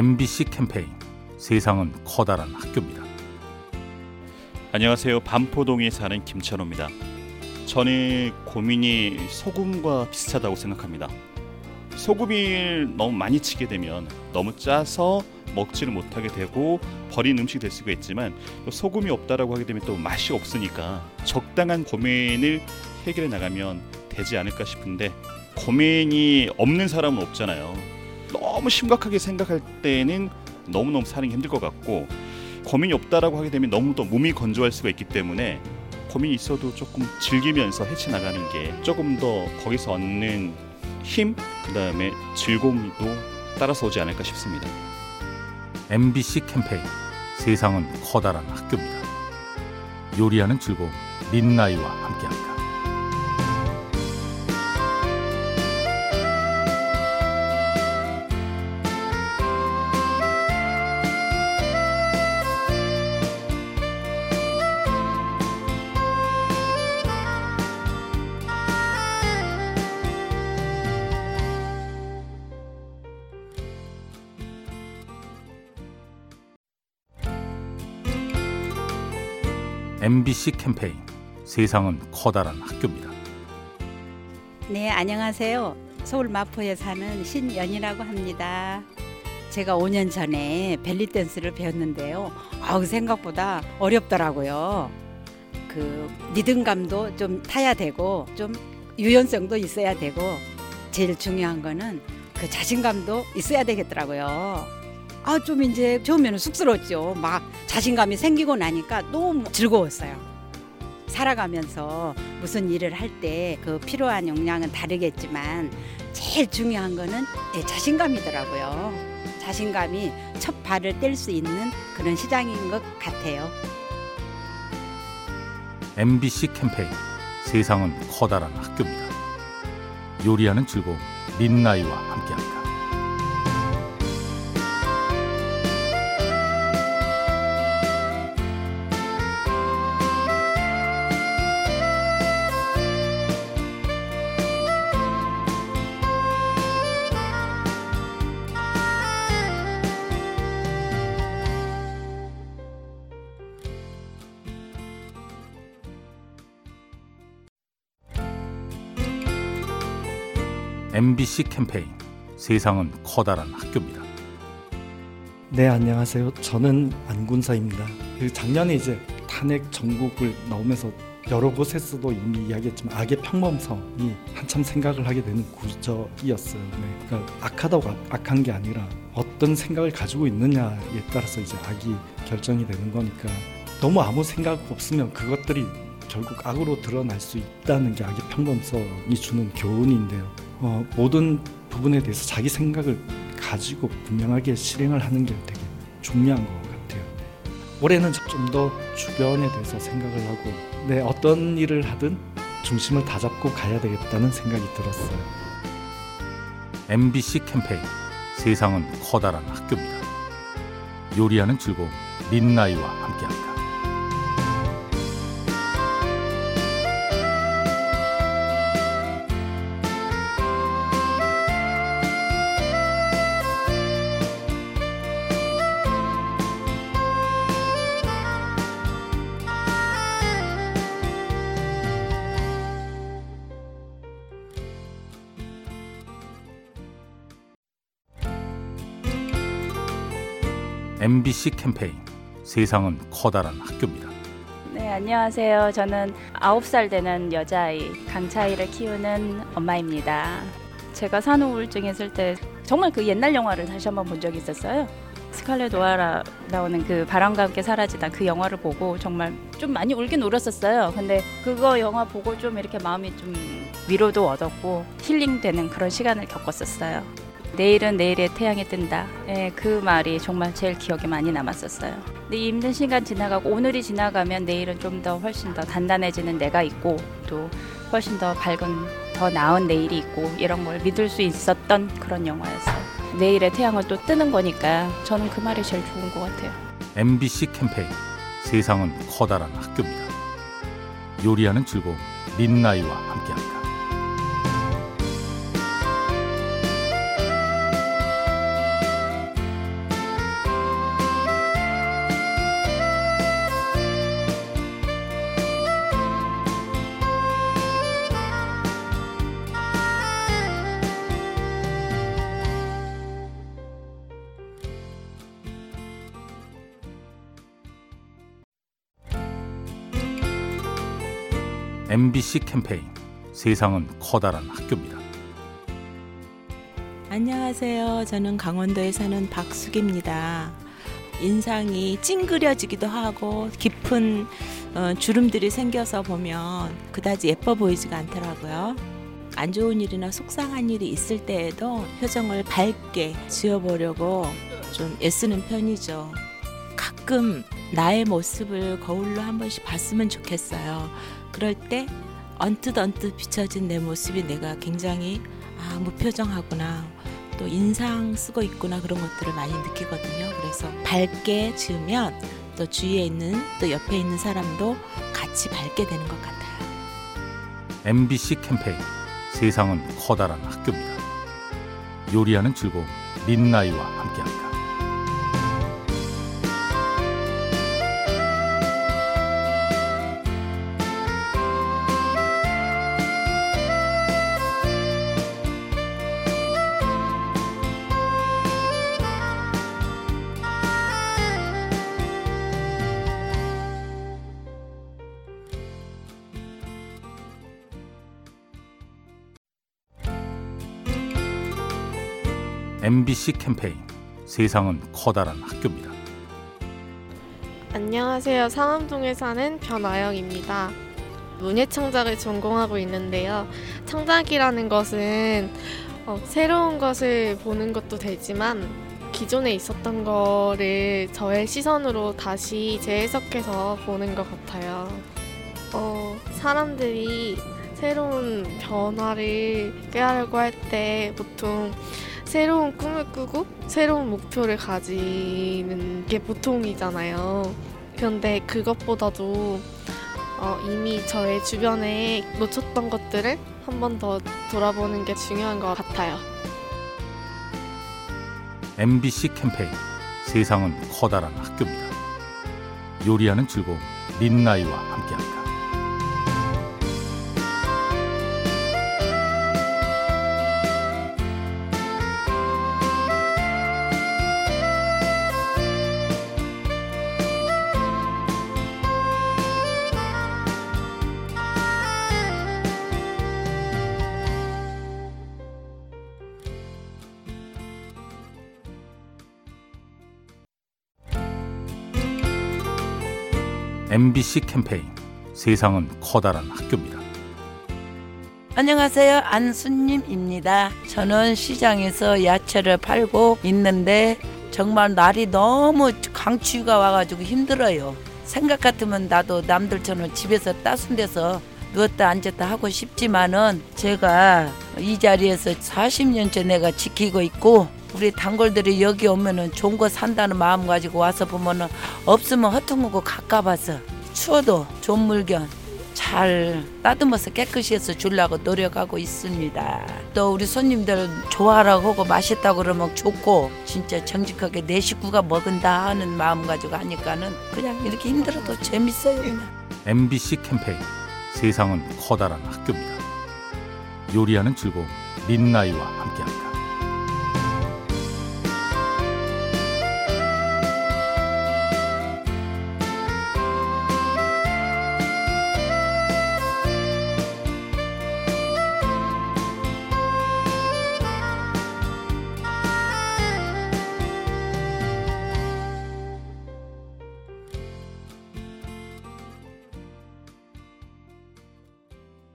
MBC 캠페인 세상은 커다란 학교입니다. 안녕하세요. 반포동에 사는 김찬호입니다. 저는 고민이 소금과 비슷하다고 생각합니다. 소금을 너무 많이 치게 되면 너무 짜서 먹지를 못하게 되고 버린 음식이 될 수가 있지만 소금이 없다라고 하게 되면 또 맛이 없으니까 적당한 고민을 해결해 나가면 되지 않을까 싶은데 고민이 없는 사람은 없잖아요. 너무 심각하게 생각할 때는 너무너무 게 힘들 것 같고 고민이 없다라고 하게 되면 너무 더 몸이 건조할 수가 있기 때문에 고민이 있어도 조금 즐기면서 헤쳐나가는 게 조금 더 거기서 얻는 힘, 그 다음에 즐거움도 따라서 오지 않을까 싶습니다. MBC 캠페인 세상은 커다란 학교입니다. 요리하는 즐거움 민나이와 함께합니다. MBC 캠페인 세상은 커다란 학교입니다. 네, 안녕하세요. 서울 마포에 사는 신연이라고 합니다. 제가 5년 전에 벨리 댄스를 배웠는데요. 아우 생각보다 어렵더라고요. 그 리듬감도 좀 타야 되고 좀 유연성도 있어야 되고 제일 중요한 거는 그 자신감도 있어야 되겠더라고요. 아, 좀 이제 처음에는 쑥스러웠죠. 막 자신감이 생기고 나니까 너무 즐거웠어요. 살아가면서 무슨 일을 할 때 그 필요한 역량은 다르겠지만 제일 중요한 거는 네, 자신감이더라고요. 자신감이 첫 발을 뗄 수 있는 그런 시장인 것 같아요. MBC 캠페인 세상은 커다란 학교입니다. 요리하는 즐거움 민나이와 함께합니다. MBC 캠페인 세상은 커다란 학교입니다. 네 안녕하세요. 저는 안군사입니다. 그 작년에 이제 탄핵 전국을 나오면서 여러 곳에서도 이미 이야기했지만 악의 평범성이 한참 생각을 하게 되는 구조이었어요. 네, 그러니까 악하다고 악한 게 아니라 어떤 생각을 가지고 있느냐에 따라서 이제 악이 결정이 되는 거니까 너무 아무 생각 없으면 그것들이 결국 악으로 드러날 수 있다는 게 악의 평범성이 주는 교훈인데요. 어, 모든 부분에 대해서 자기 생각을 가지고 분명하게 실행을 하는 게 되게 중요한 것 같아요. 올해는 좀 더 주변에 대해서 생각을 하고 네, 어떤 일을 하든 중심을 다 잡고 가야 되겠다는 생각이 들었어요. MBC 캠페인 세상은 커다란 학교입니다. 요리하는 즐거움 민나이와 함께합니다. MBC 캠페인 세상은 커다란 학교입니다. 네, 안녕하세요. 저는 9살 되는 여자아이 강차이를 키우는 엄마입니다. 제가 산후 우울증 있을 때 정말 그 옛날 영화를 다시 한번 본 적이 있었어요. 스칼렛 오하라 나오는 그 바람과 함께 사라지다 그 영화를 보고 정말 좀 많이 울긴 울었었어요. 근데 그거 영화 보고 좀 이렇게 마음이 좀 위로도 얻었고 힐링되는 그런 시간을 겪었었어요. 내일은 내일의 태양이 뜬다. 예, 그 말이 정말 제일 기억에 많이 남았었어요. 근데 이 힘든 시간 지나가고 오늘이 지나가면 내일은 좀 더 훨씬 더 단단해지는 내가 있고 또 훨씬 더 밝은 더 나은 내일이 있고 이런 걸 믿을 수 있었던 그런 영화였어요. 내일의 태양을 또 뜨는 거니까 저는 그 말이 제일 좋은 것 같아요. MBC 캠페인 세상은 커다란 학교입니다. 요리하는 즐거움 민나이와 함께합니다. MBC 캠페인 세상은 커다란 학교입니다. 안녕하세요. 저는 강원도에 사는 박숙입니다. 인상이 찡그려지기도 하고 깊은 어, 주름들이 생겨서 보면 그다지 예뻐 보이지가 않더라고요. 안 좋은 일이나 속상한 일이 있을 때에도 표정을 밝게 지어보려고 좀 애쓰는 편이죠. 가끔 나의 모습을 거울로 한 번씩 봤으면 좋겠어요. 그럴 때 언뜻 언뜻 비춰진 내 모습이 내가 굉장히 아 무표정하구나 또 인상 쓰고 있구나 그런 것들을 많이 느끼거든요. 그래서 밝게 지으면 또 주위에 있는 또 옆에 있는 사람도 같이 밝게 되는 것 같아요. MBC 캠페인 세상은 커다란 학교입니다. 요리하는 즐거움 민나이와 함께합니다. MBC 캠페인 세상은 커다란 학교입니다. 안녕하세요. 상암동에 사는 변아영입니다. 문예창작을 전공하고 있는데요. 창작이라는 것은 어, 새로운 것을 보는 것도 되지만 기존에 있었던 거를 저의 시선으로 다시 재해석해서 보는 것 같아요. 어, 사람들이 새로운 변화를 꾀하려고 할 때 보통 새로운 꿈을 꾸고 새로운 목표를 가지는 게 보통이잖아요. 그런데 그것보다도 어, 이미 저의 주변에 놓쳤던 것들을 한 번 더 돌아보는 게 중요한 것 같아요. MBC 캠페인 세상은 커다란 학교입니다. 요리하는 즐거움 민나이와 함께합니다. MBC 캠페인 세상은 커다란 학교입니다. 안녕하세요. 안순님입니다. 저는 시장에서 야채를 팔고 있는데 정말 날이 너무 강추위가 와가지고 힘들어요. 생각 같으면 나도 남들처럼 집에서 따순 데서 누웠다 앉았다 하고 싶지만은 제가 이 자리에서 40년째 내가 지키고 있고 우리 단골들이 여기 오면은 좋은 거 산다는 마음 가지고 와서 보면은 없으면 허퉁하고 가까워서 추워도 좋은 물건 잘 따듬어서 깨끗이 해서 주려고 노력하고 있습니다. 또 우리 손님들 좋아하라고 하고 맛있다고 그러면 좋고 진짜 정직하게 내 식구가 먹은다 하는 마음 가지고 하니까는 그냥 이렇게 힘들어도 재밌어요 그냥. MBC 캠페인 세상은 커다란 학교입니다. 요리하는 즐거움 민나이와 함께합니다.